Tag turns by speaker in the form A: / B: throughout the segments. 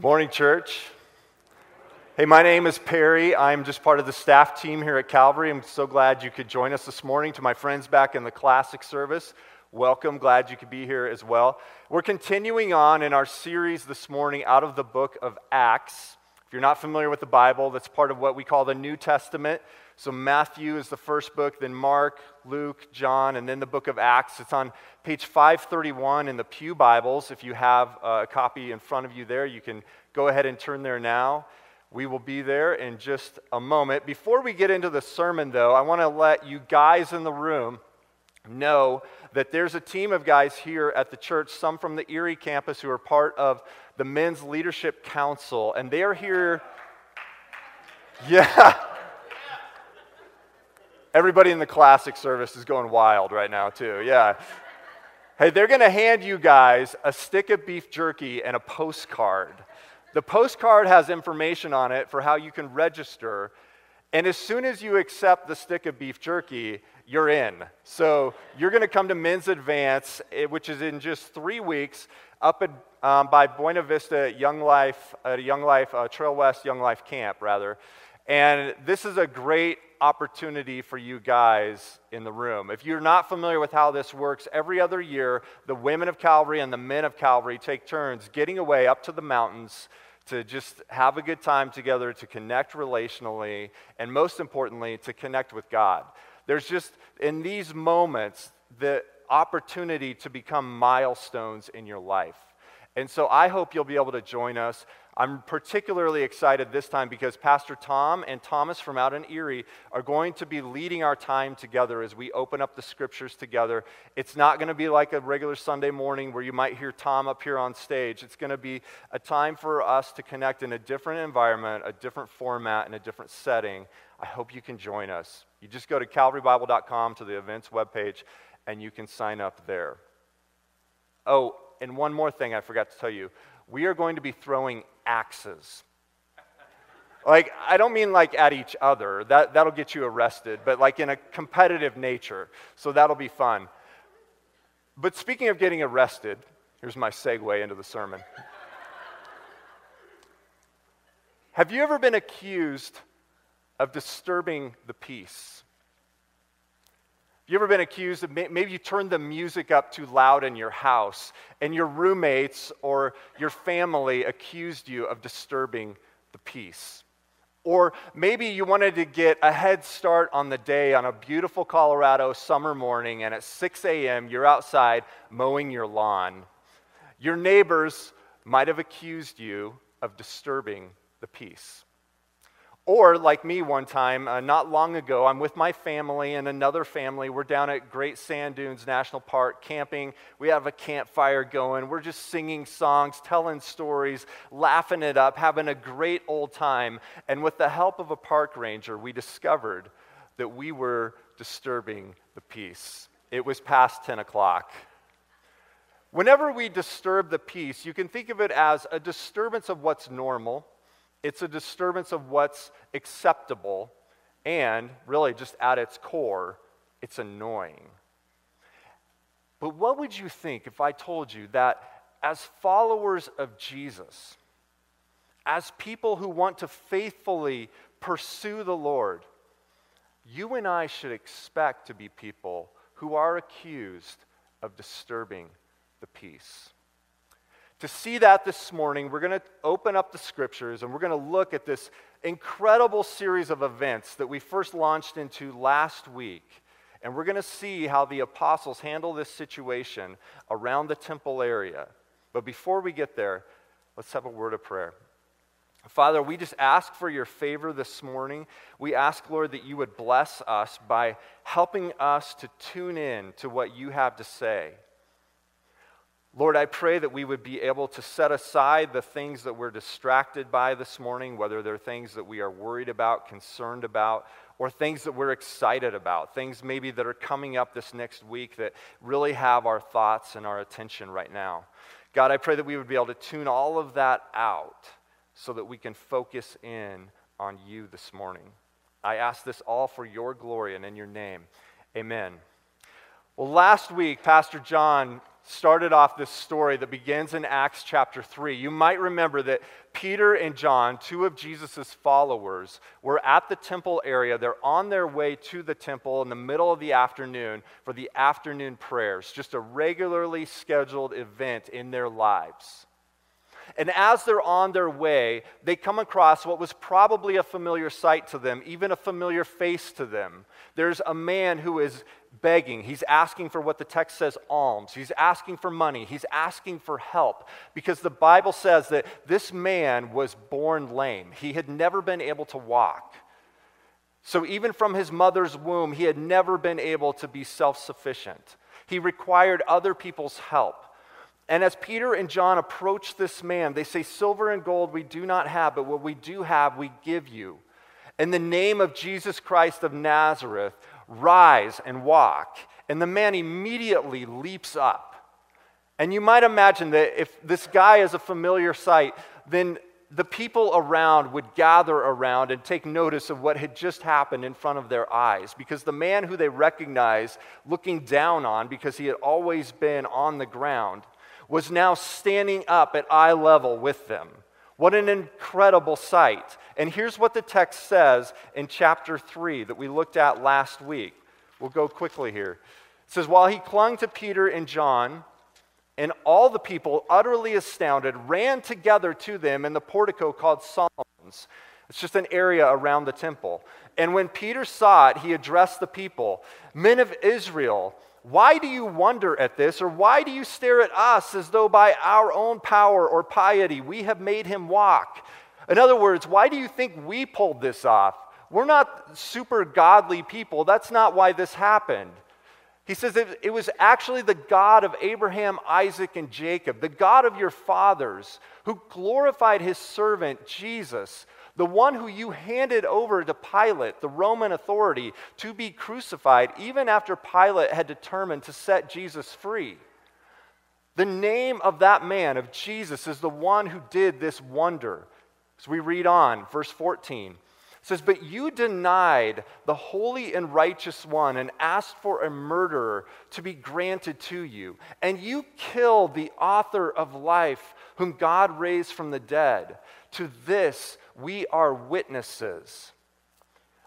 A: Good morning, church. Hey, my name is Perry. I'm just part of the staff team here at Calvary. I'm so glad you could join us this morning. To my friends back in the classic service, welcome. Glad you could be here as well. We're continuing on in our series this morning out of the book of Acts. If you're not familiar with the Bible, that's part of what we call the New Testament. So, Matthew is the first book, then Mark, Luke, John, and then the book of Acts. It's on page 531 in the Pew Bibles. If you have uh, a copy in front of you there, you can go ahead and turn there now. We will be there in just a moment. Before we get into the sermon, though, I want to let you guys in the room know that there's a team of guys here at the church, some from the Erie campus, who are part of the Men's Leadership Council, and they are here. Yeah. Everybody in the classic service is going wild right now, too. Yeah. Hey, they're going to hand you guys a stick of beef jerky and a postcard. The postcard has information on it for how you can register. And as soon as you accept the stick of beef jerky, you're in. So you're going to come to Men's Advance, eh, which is in just three weeks, up at, um, by Buena Vista Young Life, at Young Life, uh, Trail West Young Life Camp, rather. And this is a great opportunity for you guys in the room. If you're not familiar with how this works, every other year, the women of Calvary and the men of Calvary take turns getting away up to the mountains to just have a good time together, to connect relationally, and most importantly, to connect with God. There's just, in these moments, the opportunity to become milestones in your life. And so I hope you'll be able to join us. I'm particularly excited this time because Pastor Tom and Thomas from out in Erie are going to be leading our time together as we open up the scriptures together. It's not going to be like a regular Sunday morning where you might hear Tom up here on stage. It's going to be a time for us to connect in a different environment, a different format, and a different setting. I hope you can join us. You just go to calvarybible.com to the events webpage and you can sign up there. Oh, and one more thing I forgot to tell you. We are going to be throwing axes. Like, I don't mean like at each other, that, that'll get you arrested, but like in a competitive nature. So that'll be fun. But speaking of getting arrested, here's my segue into the sermon. Have you ever been accused of disturbing the peace? You ever been accused of maybe you turned the music up too loud in your house and your roommates or your family accused you of disturbing the peace? Or maybe you wanted to get a head start on the day on a beautiful Colorado summer morning, and at 6 a.m., you're outside mowing your lawn. Your neighbors might have accused you of disturbing the peace. Or, like me one time, uh, not long ago, I'm with my family and another family. We're down at Great Sand Dunes National Park camping. We have a campfire going. We're just singing songs, telling stories, laughing it up, having a great old time. And with the help of a park ranger, we discovered that we were disturbing the peace. It was past 10 o'clock. Whenever we disturb the peace, you can think of it as a disturbance of what's normal it's a disturbance of what's acceptable, and really, just at its core, it's annoying. But what would you think if I told you that as followers of Jesus, as people who want to faithfully pursue the Lord, you and I should expect to be people who are accused of disturbing the peace? To see that this morning, we're going to open up the scriptures and we're going to look at this incredible series of events that we first launched into last week. And we're going to see how the apostles handle this situation around the temple area. But before we get there, let's have a word of prayer. Father, we just ask for your favor this morning. We ask, Lord, that you would bless us by helping us to tune in to what you have to say. Lord, I pray that we would be able to set aside the things that we're distracted by this morning, whether they're things that we are worried about, concerned about, or things that we're excited about, things maybe that are coming up this next week that really have our thoughts and our attention right now. God, I pray that we would be able to tune all of that out so that we can focus in on you this morning. I ask this all for your glory and in your name. Amen. Well, last week, Pastor John started off this story that begins in Acts chapter 3. You might remember that Peter and John, two of Jesus' followers, were at the temple area. They're on their way to the temple in the middle of the afternoon for the afternoon prayers, just a regularly scheduled event in their lives. And as they're on their way, they come across what was probably a familiar sight to them, even a familiar face to them. There's a man who is begging. He's asking for what the text says alms. He's asking for money. He's asking for help because the Bible says that this man was born lame. He had never been able to walk. So, even from his mother's womb, he had never been able to be self sufficient. He required other people's help. And as Peter and John approach this man, they say, Silver and gold we do not have, but what we do have, we give you. In the name of Jesus Christ of Nazareth, rise and walk. And the man immediately leaps up. And you might imagine that if this guy is a familiar sight, then the people around would gather around and take notice of what had just happened in front of their eyes. Because the man who they recognized looking down on, because he had always been on the ground, was now standing up at eye level with them. What an incredible sight. And here's what the text says in chapter 3 that we looked at last week. We'll go quickly here. It says, While he clung to Peter and John, and all the people, utterly astounded, ran together to them in the portico called Solomon's. It's just an area around the temple. And when Peter saw it, he addressed the people Men of Israel, why do you wonder at this, or why do you stare at us as though by our own power or piety we have made him walk? In other words, why do you think we pulled this off? We're not super godly people. That's not why this happened. He says it, was actually the God of Abraham, Isaac, and Jacob, the God of your fathers, who glorified his servant Jesus the one who you handed over to Pilate, the Roman authority, to be crucified, even after Pilate had determined to set Jesus free. The name of that man, of Jesus, is the one who did this wonder. As we read on, verse 14 says, But you denied the holy and righteous one and asked for a murderer to be granted to you. And you killed the author of life, whom God raised from the dead. To this we are witnesses.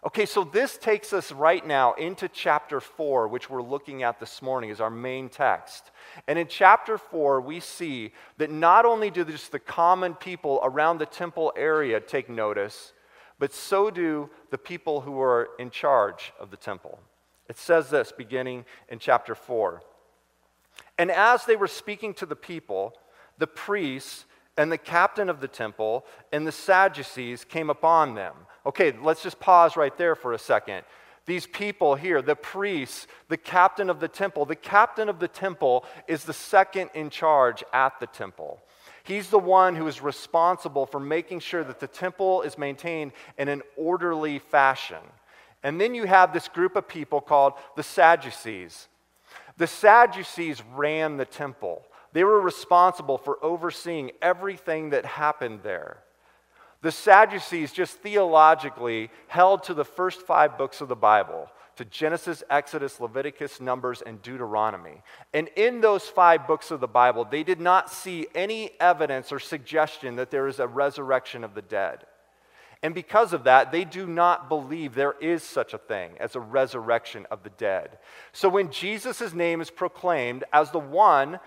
A: Okay, so this takes us right now into chapter 4, which we're looking at this morning as our main text. And in chapter 4, we see that not only do just the common people around the temple area take notice, but so do the people who are in charge of the temple. It says this beginning in chapter 4. And as they were speaking to the people, the priests and the captain of the temple and the Sadducees came upon them. Okay, let's just pause right there for a second. These people here, the priests, the captain of the temple, the captain of the temple is the second in charge at the temple. He's the one who is responsible for making sure that the temple is maintained in an orderly fashion. And then you have this group of people called the Sadducees. The Sadducees ran the temple. They were responsible for overseeing everything that happened there. The Sadducees, just theologically, held to the first five books of the Bible to Genesis, Exodus, Leviticus, Numbers, and Deuteronomy. And in those five books of the Bible, they did not see any evidence or suggestion that there is a resurrection of the dead. And because of that, they do not believe there is such a thing as a resurrection of the dead. So when Jesus' name is proclaimed as the one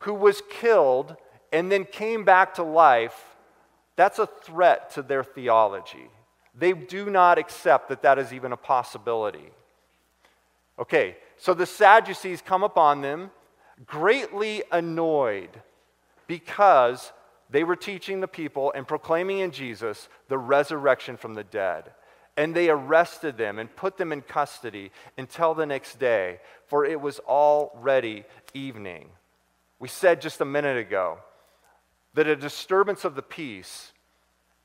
A: who was killed and then came back to life, that's a threat to their theology. They do not accept that that is even a possibility. Okay, so the Sadducees come upon them, greatly annoyed because they were teaching the people and proclaiming in Jesus the resurrection from the dead. And they arrested them and put them in custody until the next day, for it was already evening. We said just a minute ago that a disturbance of the peace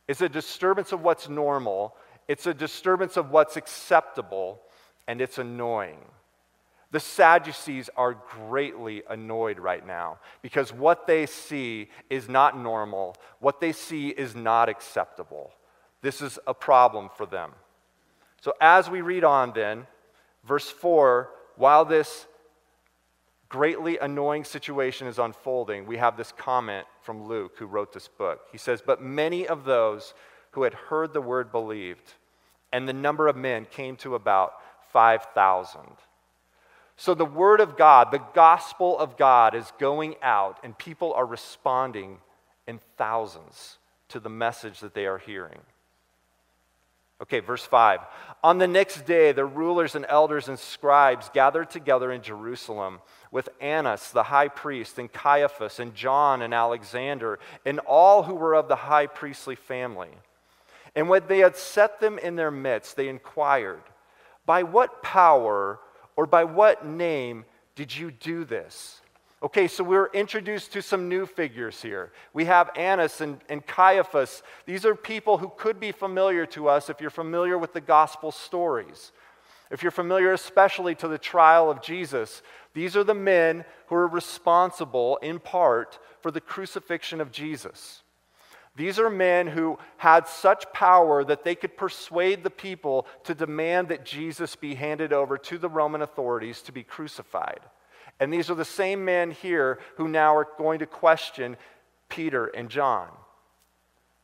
A: is a disturbance of what's normal, it's a disturbance of what's acceptable, and it's annoying. The Sadducees are greatly annoyed right now because what they see is not normal. What they see is not acceptable. This is a problem for them. So, as we read on, then, verse 4 while this greatly annoying situation is unfolding, we have this comment from Luke, who wrote this book. He says, But many of those who had heard the word believed, and the number of men came to about 5,000. So the word of God, the gospel of God, is going out, and people are responding in thousands to the message that they are hearing. Okay, verse 5. On the next day, the rulers and elders and scribes gathered together in Jerusalem with Annas, the high priest, and Caiaphas, and John, and Alexander, and all who were of the high priestly family. And when they had set them in their midst, they inquired, By what power or by what name did you do this? Okay, so we're introduced to some new figures here. We have Annas and, and Caiaphas. These are people who could be familiar to us if you're familiar with the gospel stories. If you're familiar especially to the trial of Jesus, these are the men who are responsible in part for the crucifixion of Jesus. These are men who had such power that they could persuade the people to demand that Jesus be handed over to the Roman authorities to be crucified. And these are the same men here who now are going to question Peter and John.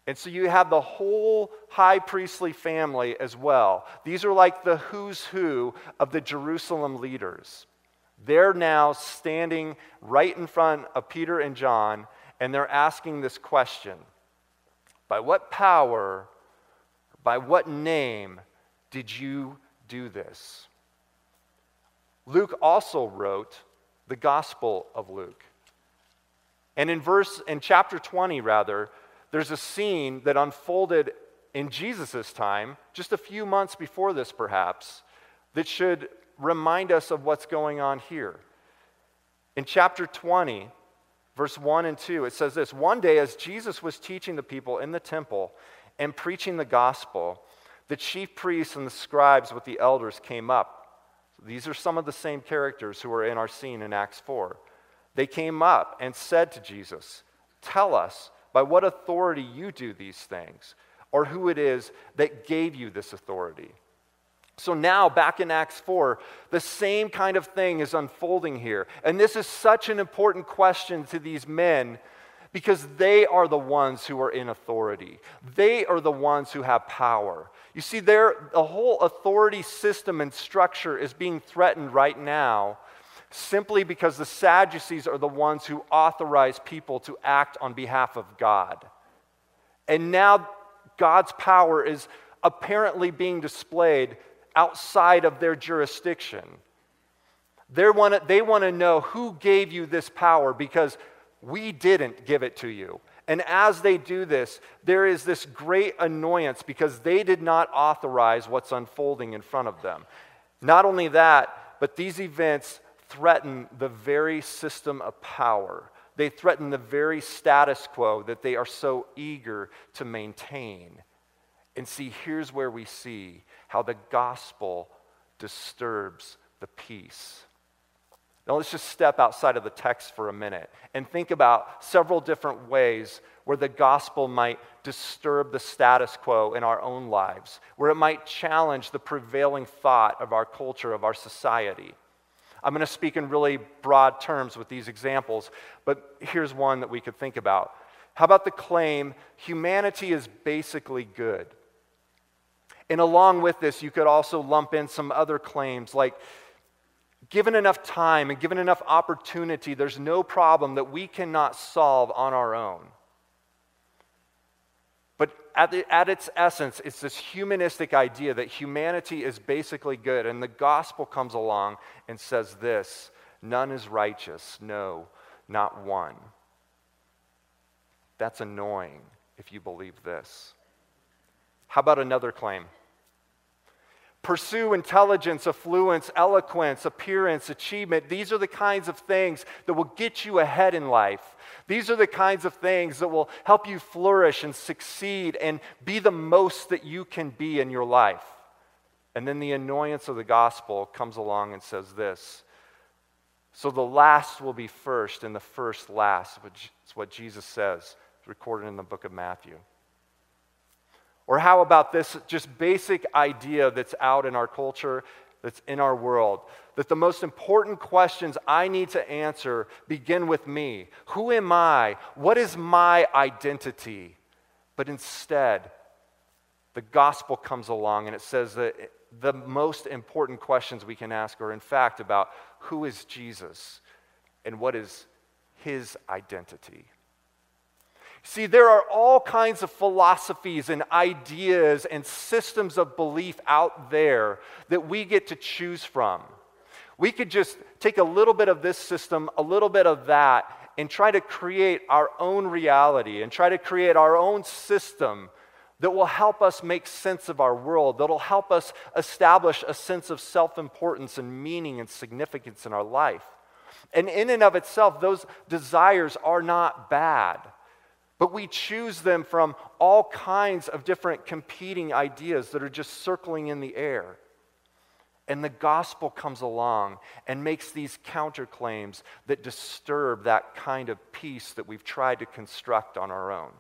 A: And so you have the whole high priestly family as well. These are like the who's who of the Jerusalem leaders. They're now standing right in front of Peter and John, and they're asking this question By what power, by what name did you do this? Luke also wrote the Gospel of Luke. And in verse in chapter 20 rather, there's a scene that unfolded in Jesus' time, just a few months before this perhaps, that should remind us of what's going on here. In chapter 20, verse 1 and 2, it says this One day, as Jesus was teaching the people in the temple and preaching the gospel, the chief priests and the scribes with the elders came up these are some of the same characters who are in our scene in Acts 4. They came up and said to Jesus, Tell us by what authority you do these things, or who it is that gave you this authority. So now, back in Acts 4, the same kind of thing is unfolding here. And this is such an important question to these men because they are the ones who are in authority. They are the ones who have power. You see, the whole authority system and structure is being threatened right now simply because the Sadducees are the ones who authorize people to act on behalf of God. And now God's power is apparently being displayed outside of their jurisdiction. they want to know who gave you this power because we didn't give it to you. And as they do this, there is this great annoyance because they did not authorize what's unfolding in front of them. Not only that, but these events threaten the very system of power. They threaten the very status quo that they are so eager to maintain. And see, here's where we see how the gospel disturbs the peace. Now, let's just step outside of the text for a minute and think about several different ways where the gospel might disturb the status quo in our own lives, where it might challenge the prevailing thought of our culture, of our society. I'm going to speak in really broad terms with these examples, but here's one that we could think about. How about the claim humanity is basically good? And along with this, you could also lump in some other claims like given enough time and given enough opportunity, there's no problem that we cannot solve on our own. But at, the, at, its essence, it's this humanistic idea that humanity is basically good. And the gospel comes along and says this none is righteous, no, not one. That's annoying if you believe this. How about another claim? pursue intelligence, affluence, eloquence, appearance, achievement. These are the kinds of things that will get you ahead in life. These are the kinds of things that will help you flourish and succeed and be the most that you can be in your life. And then the annoyance of the gospel comes along and says this. So the last will be first and the first last. It's what Jesus says, recorded in the book of Matthew. Or how about this just basic idea that's out in our culture that's in our world, that the most important questions I need to answer begin with me. Who am I? What is my identity? But instead, the gospel comes along and it says that the most important questions we can ask are, in fact, about who is Jesus and what is his identity. See, there are all kinds of philosophies and ideas and systems of belief out there that we get to choose from. We could just take a little bit of this system, a little bit of that, and try to create our own reality and try to create our own system that will help us make sense of our world, that'll help us establish a sense of self importance and meaning and significance in our life. And in and of itself, those desires are not bad. But we choose them from all kinds of different competing ideas that are just circling in the air. And the gospel comes along and makes these counterclaims that disturb that kind of peace that we've tried to construct on our own.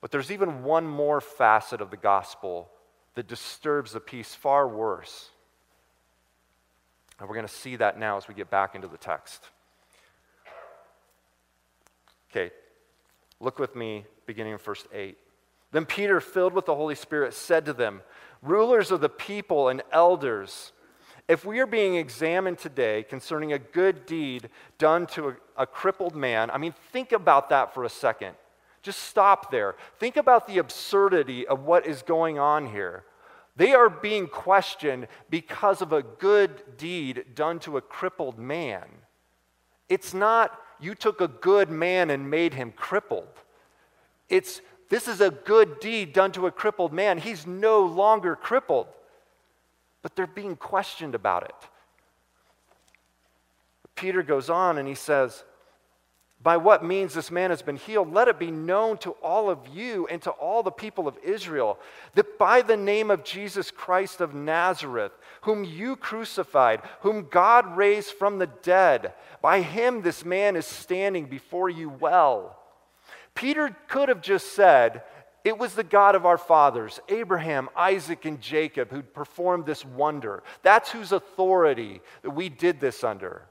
A: But there's even one more facet of the gospel that disturbs the peace far worse. And we're going to see that now as we get back into the text. Okay, look with me beginning in verse 8. Then Peter, filled with the Holy Spirit, said to them, Rulers of the people and elders, if we are being examined today concerning a good deed done to a, a, crippled man, I mean, think about that for a second. Just stop there. Think about the absurdity of what is going on here. They are being questioned because of a good deed done to a crippled man. It's not you took a good man and made him crippled. It's this is a good deed done to a crippled man. He's no longer crippled. But they're being questioned about it. Peter goes on and he says, by what means this man has been healed, let it be known to all of you and to all the people of Israel that by the name of Jesus Christ of Nazareth, whom you crucified, whom God raised from the dead, by him this man is standing before you well. Peter could have just said, it was the God of our fathers, Abraham, Isaac, and Jacob, who performed this wonder. That's whose authority that we did this under.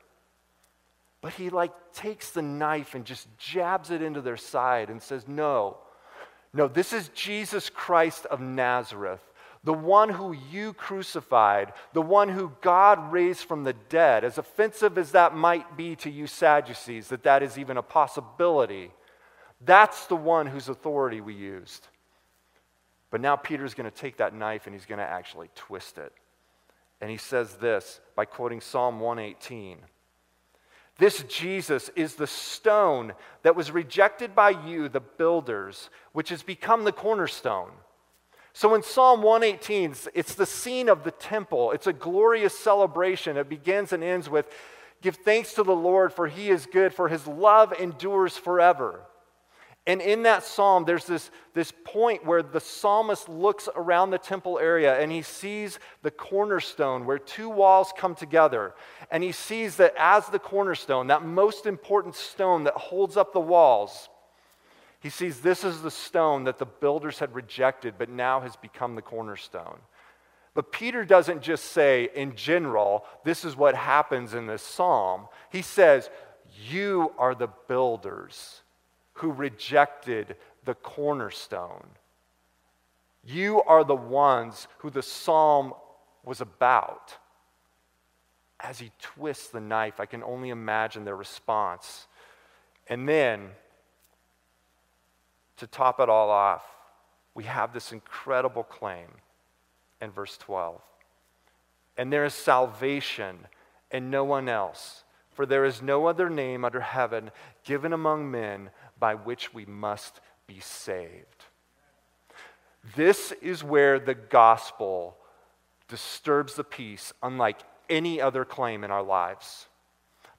A: But he like takes the knife and just jabs it into their side and says, No, no, this is Jesus Christ of Nazareth, the one who you crucified, the one who God raised from the dead. As offensive as that might be to you Sadducees, that that is even a possibility, that's the one whose authority we used. But now Peter's going to take that knife and he's going to actually twist it. And he says this by quoting Psalm 118. This Jesus is the stone that was rejected by you, the builders, which has become the cornerstone. So in Psalm 118, it's the scene of the temple. It's a glorious celebration. It begins and ends with Give thanks to the Lord, for he is good, for his love endures forever. And in that psalm, there's this, this point where the psalmist looks around the temple area and he sees the cornerstone where two walls come together. And he sees that as the cornerstone, that most important stone that holds up the walls, he sees this is the stone that the builders had rejected, but now has become the cornerstone. But Peter doesn't just say, in general, this is what happens in this psalm. He says, You are the builders who rejected the cornerstone. You are the ones who the psalm was about. As he twists the knife, I can only imagine their response. And then, to top it all off, we have this incredible claim in verse 12. And there is salvation in no one else, for there is no other name under heaven given among men by which we must be saved. This is where the gospel disturbs the peace unlike any other claim in our lives.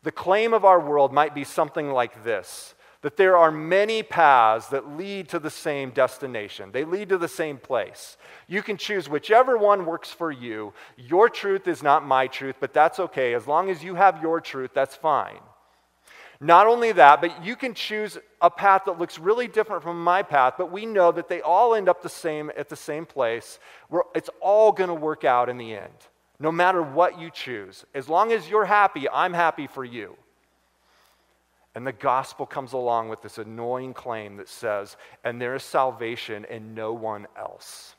A: The claim of our world might be something like this that there are many paths that lead to the same destination. They lead to the same place. You can choose whichever one works for you. Your truth is not my truth, but that's okay. As long as you have your truth, that's fine. Not only that, but you can choose a path that looks really different from my path, but we know that they all end up the same at the same place where it's all going to work out in the end. No matter what you choose. As long as you're happy, I'm happy for you. And the gospel comes along with this annoying claim that says, and there is salvation in no one else.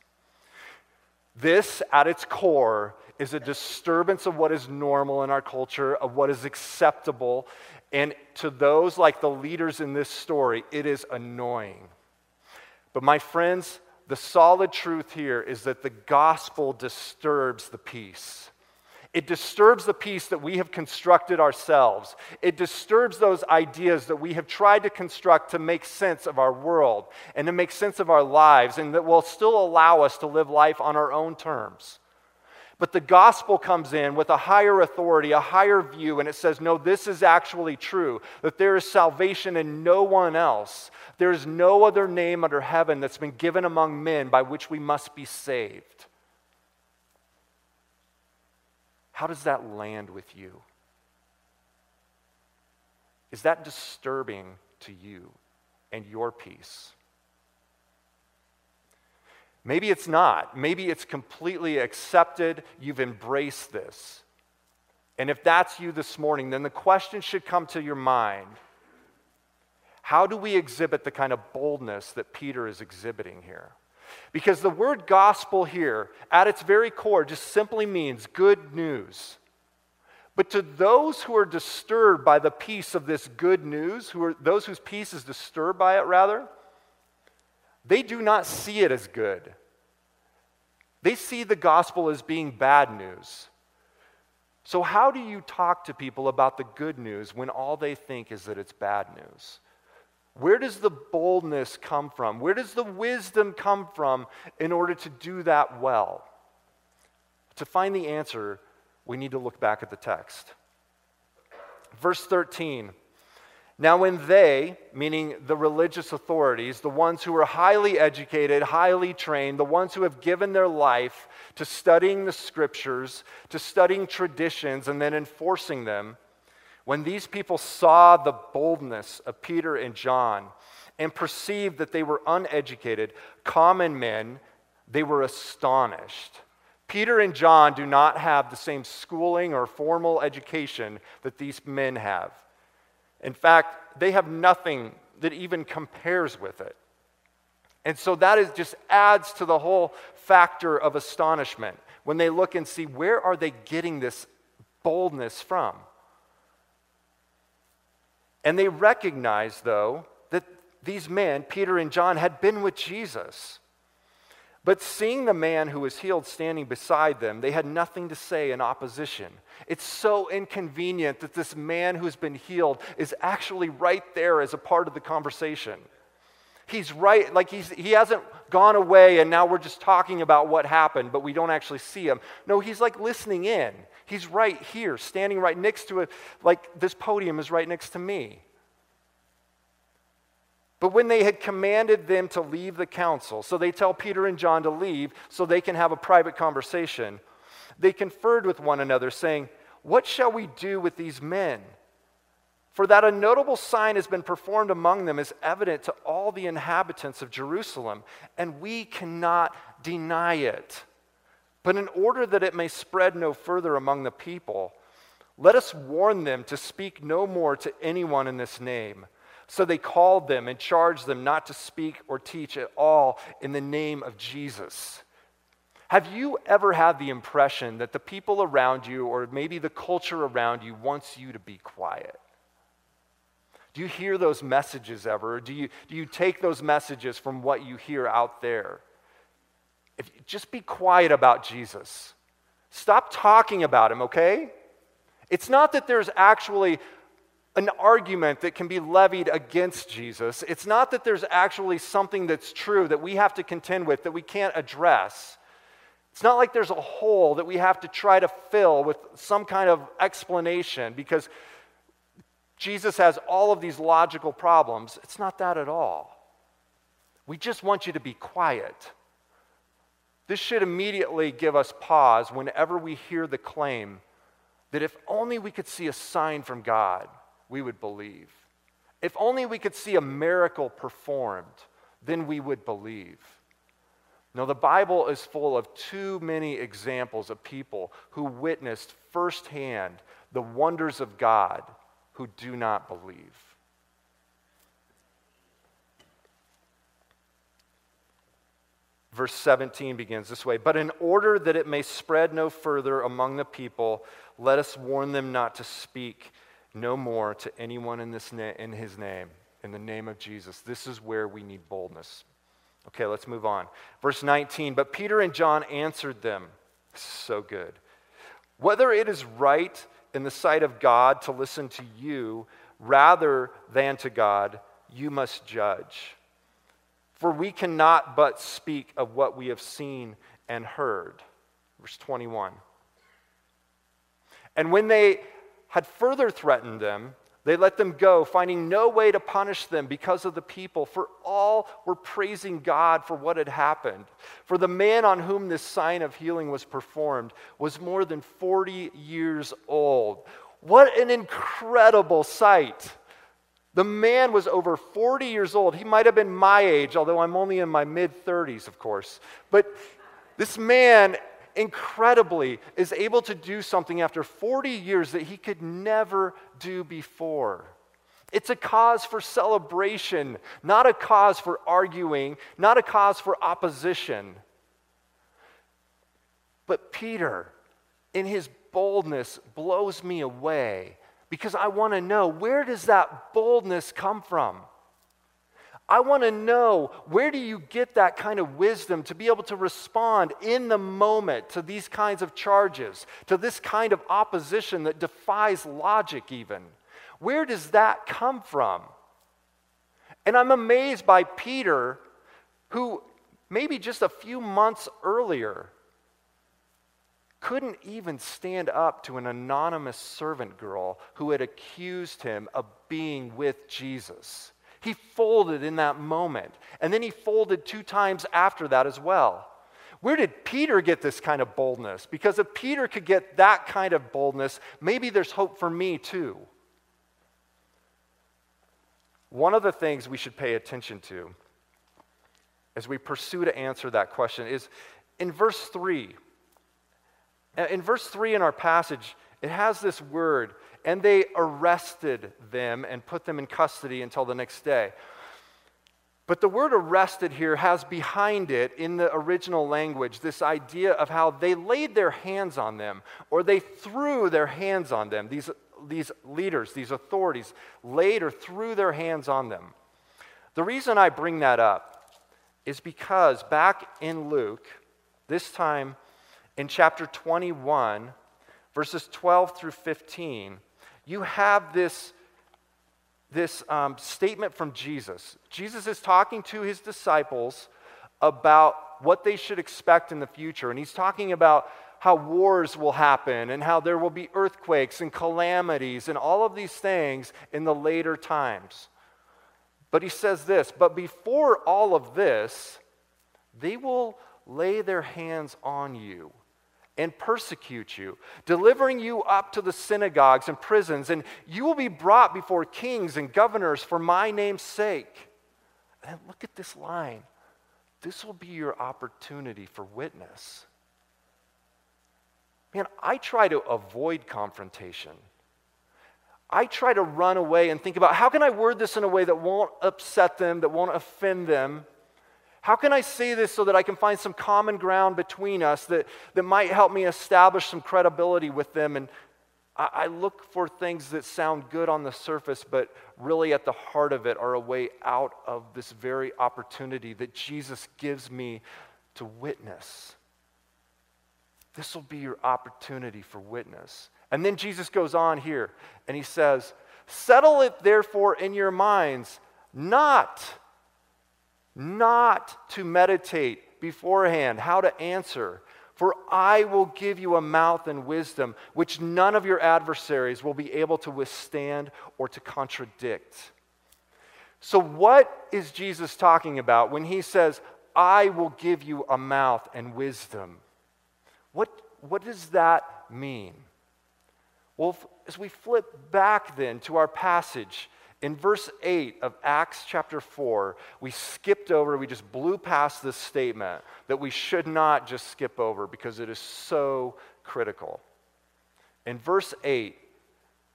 A: This, at its core, is a disturbance of what is normal in our culture, of what is acceptable. And to those like the leaders in this story, it is annoying. But my friends, the solid truth here is that the gospel disturbs the peace. It disturbs the peace that we have constructed ourselves. It disturbs those ideas that we have tried to construct to make sense of our world and to make sense of our lives, and that will still allow us to live life on our own terms. But the gospel comes in with a higher authority, a higher view, and it says, no, this is actually true, that there is salvation in no one else. There is no other name under heaven that's been given among men by which we must be saved. How does that land with you? Is that disturbing to you and your peace? Maybe it's not. Maybe it's completely accepted. You've embraced this. And if that's you this morning, then the question should come to your mind How do we exhibit the kind of boldness that Peter is exhibiting here? Because the word gospel here, at its very core, just simply means good news. But to those who are disturbed by the peace of this good news, who are those whose peace is disturbed by it, rather, they do not see it as good. They see the gospel as being bad news. So, how do you talk to people about the good news when all they think is that it's bad news? Where does the boldness come from? Where does the wisdom come from in order to do that well? To find the answer, we need to look back at the text. Verse 13. Now, when they, meaning the religious authorities, the ones who are highly educated, highly trained, the ones who have given their life to studying the scriptures, to studying traditions, and then enforcing them, when these people saw the boldness of Peter and John and perceived that they were uneducated, common men, they were astonished. Peter and John do not have the same schooling or formal education that these men have. In fact, they have nothing that even compares with it. And so that is just adds to the whole factor of astonishment when they look and see where are they getting this boldness from? And they recognized, though, that these men, Peter and John, had been with Jesus. But seeing the man who was healed standing beside them, they had nothing to say in opposition. It's so inconvenient that this man who's been healed is actually right there as a part of the conversation. He's right, like he's, he hasn't gone away and now we're just talking about what happened, but we don't actually see him. No, he's like listening in. He's right here, standing right next to it, like this podium is right next to me. But when they had commanded them to leave the council, so they tell Peter and John to leave so they can have a private conversation, they conferred with one another, saying, What shall we do with these men? For that a notable sign has been performed among them is evident to all the inhabitants of Jerusalem, and we cannot deny it. But in order that it may spread no further among the people, let us warn them to speak no more to anyone in this name. So they called them and charged them not to speak or teach at all in the name of Jesus. Have you ever had the impression that the people around you, or maybe the culture around you, wants you to be quiet? Do you hear those messages ever? do you, do you take those messages from what you hear out there? If, just be quiet about Jesus. Stop talking about him, okay? It's not that there's actually an argument that can be levied against Jesus. It's not that there's actually something that's true that we have to contend with that we can't address. It's not like there's a hole that we have to try to fill with some kind of explanation because Jesus has all of these logical problems. It's not that at all. We just want you to be quiet. This should immediately give us pause whenever we hear the claim that if only we could see a sign from God, we would believe. If only we could see a miracle performed, then we would believe. Now, the Bible is full of too many examples of people who witnessed firsthand the wonders of God who do not believe. Verse 17 begins this way But in order that it may spread no further among the people, let us warn them not to speak no more to anyone in, this na- in his name, in the name of Jesus. This is where we need boldness. Okay, let's move on. Verse 19 But Peter and John answered them. So good. Whether it is right in the sight of God to listen to you rather than to God, you must judge. For we cannot but speak of what we have seen and heard. Verse 21. And when they had further threatened them, they let them go, finding no way to punish them because of the people, for all were praising God for what had happened. For the man on whom this sign of healing was performed was more than 40 years old. What an incredible sight! The man was over 40 years old. He might have been my age, although I'm only in my mid 30s, of course. But this man, incredibly, is able to do something after 40 years that he could never do before. It's a cause for celebration, not a cause for arguing, not a cause for opposition. But Peter, in his boldness, blows me away because I want to know where does that boldness come from? I want to know where do you get that kind of wisdom to be able to respond in the moment to these kinds of charges, to this kind of opposition that defies logic, even? Where does that come from? And I'm amazed by Peter, who maybe just a few months earlier couldn't even stand up to an anonymous servant girl who had accused him of being with Jesus. He folded in that moment. And then he folded two times after that as well. Where did Peter get this kind of boldness? Because if Peter could get that kind of boldness, maybe there's hope for me too. One of the things we should pay attention to as we pursue to answer that question is in verse 3 Uh, in verse 3 in our passage, it has this word, and they arrested them and put them in custody until the next day. But the word arrested here has behind it in the original language this idea of how they laid their hands on them or they threw their hands on them. These, these leaders, these authorities, laid or threw their hands on them. The reason I bring that up is because back in Luke, this time in chapter 21, verses 12 through 15, you have this, this um, statement from Jesus. Jesus is talking to his disciples about what they should expect in the future. And he's talking about how wars will happen and how there will be earthquakes and calamities and all of these things in the later times. But he says this, but before all of this, they will lay their hands on you and persecute you, delivering you up to the synagogues and prisons, and you will be brought before kings and governors for my name's sake. And look at this line this will be your opportunity for witness. Man, I try to avoid confrontation. I try to run away and think about how can I word this in a way that won't upset them, that won't offend them. How can I say this so that I can find some common ground between us that, that might help me establish some credibility with them? And I, I look for things that sound good on the surface, but really at the heart of it are a way out of this very opportunity that Jesus gives me to witness. This will be your opportunity for witness. And then Jesus goes on here and he says, Settle it therefore in your minds, not not to meditate beforehand how to answer. For I will give you a mouth and wisdom which none of your adversaries will be able to withstand or to contradict. So, what is Jesus talking about when he says, I will give you a mouth and wisdom? What, what does that mean? Well, as we flip back then to our passage in verse 8 of Acts chapter 4, we skipped over, we just blew past this statement that we should not just skip over because it is so critical. In verse 8,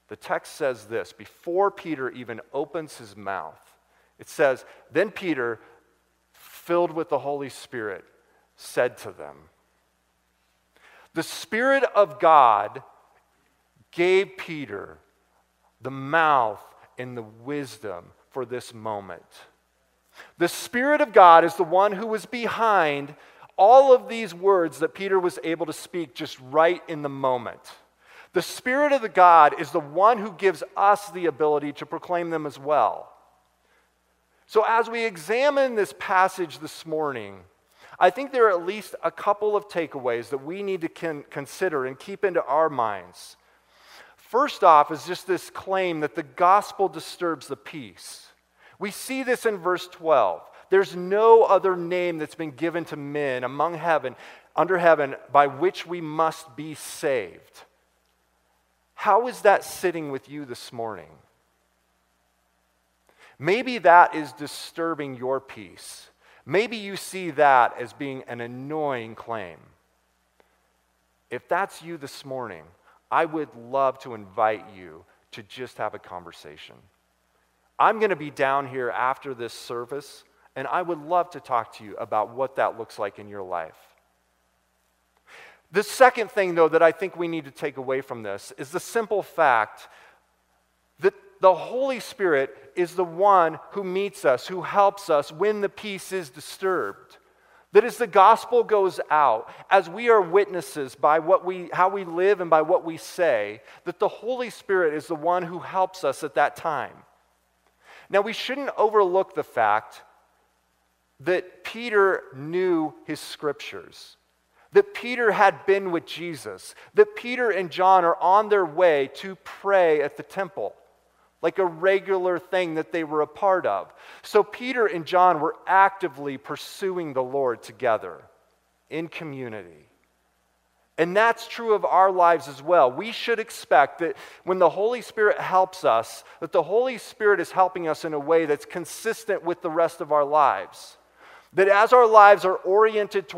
A: the text says this before Peter even opens his mouth, it says, Then Peter, filled with the Holy Spirit, said to them, The Spirit of God gave Peter the mouth and the wisdom for this moment. The Spirit of God is the one who was behind all of these words that Peter was able to speak just right in the moment. The Spirit of the God is the one who gives us the ability to proclaim them as well. So, as we examine this passage this morning, I think there are at least a couple of takeaways that we need to con- consider and keep into our minds. First off, is just this claim that the gospel disturbs the peace. We see this in verse 12. There's no other name that's been given to men among heaven, under heaven, by which we must be saved. How is that sitting with you this morning? Maybe that is disturbing your peace. Maybe you see that as being an annoying claim. If that's you this morning, I would love to invite you to just have a conversation. I'm going to be down here after this service, and I would love to talk to you about what that looks like in your life. The second thing, though, that I think we need to take away from this is the simple fact that the Holy Spirit is the one who meets us, who helps us when the peace is disturbed. That as the gospel goes out, as we are witnesses by what we, how we live and by what we say, that the Holy Spirit is the one who helps us at that time. Now, we shouldn't overlook the fact that Peter knew his scriptures, that Peter had been with Jesus, that Peter and John are on their way to pray at the temple like a regular thing that they were a part of. So Peter and John were actively pursuing the Lord together in community. And that's true of our lives as well. We should expect that when the Holy Spirit helps us, that the Holy Spirit is helping us in a way that's consistent with the rest of our lives. That as our lives are oriented toward